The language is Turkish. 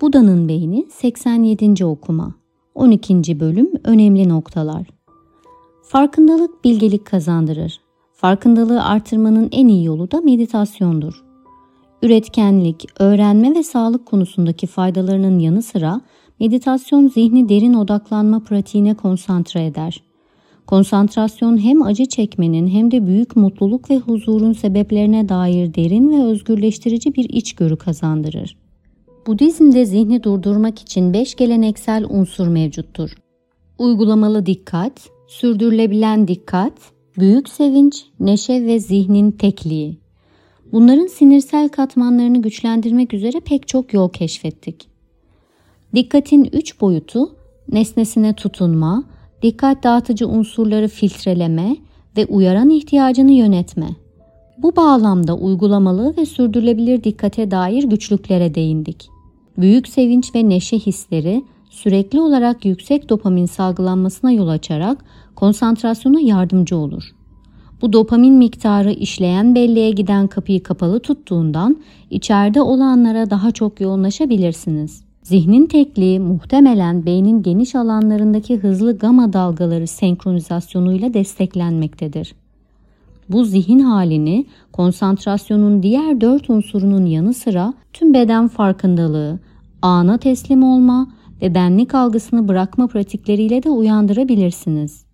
Buda'nın beyni 87. okuma. 12. bölüm önemli noktalar. Farkındalık bilgelik kazandırır. Farkındalığı artırmanın en iyi yolu da meditasyondur. Üretkenlik, öğrenme ve sağlık konusundaki faydalarının yanı sıra meditasyon zihni derin odaklanma pratiğine konsantre eder. Konsantrasyon hem acı çekmenin hem de büyük mutluluk ve huzurun sebeplerine dair derin ve özgürleştirici bir içgörü kazandırır. Budizm'de zihni durdurmak için beş geleneksel unsur mevcuttur. Uygulamalı dikkat, sürdürülebilen dikkat, büyük sevinç, neşe ve zihnin tekliği. Bunların sinirsel katmanlarını güçlendirmek üzere pek çok yol keşfettik. Dikkatin üç boyutu, nesnesine tutunma, dikkat dağıtıcı unsurları filtreleme ve uyaran ihtiyacını yönetme. Bu bağlamda uygulamalı ve sürdürülebilir dikkate dair güçlüklere değindik. Büyük sevinç ve neşe hisleri sürekli olarak yüksek dopamin salgılanmasına yol açarak konsantrasyona yardımcı olur. Bu dopamin miktarı işleyen belleğe giden kapıyı kapalı tuttuğundan içeride olanlara daha çok yoğunlaşabilirsiniz. Zihnin tekliği muhtemelen beynin geniş alanlarındaki hızlı gama dalgaları senkronizasyonuyla desteklenmektedir. Bu zihin halini konsantrasyonun diğer dört unsurunun yanı sıra tüm beden farkındalığı, ana teslim olma ve benlik algısını bırakma pratikleriyle de uyandırabilirsiniz.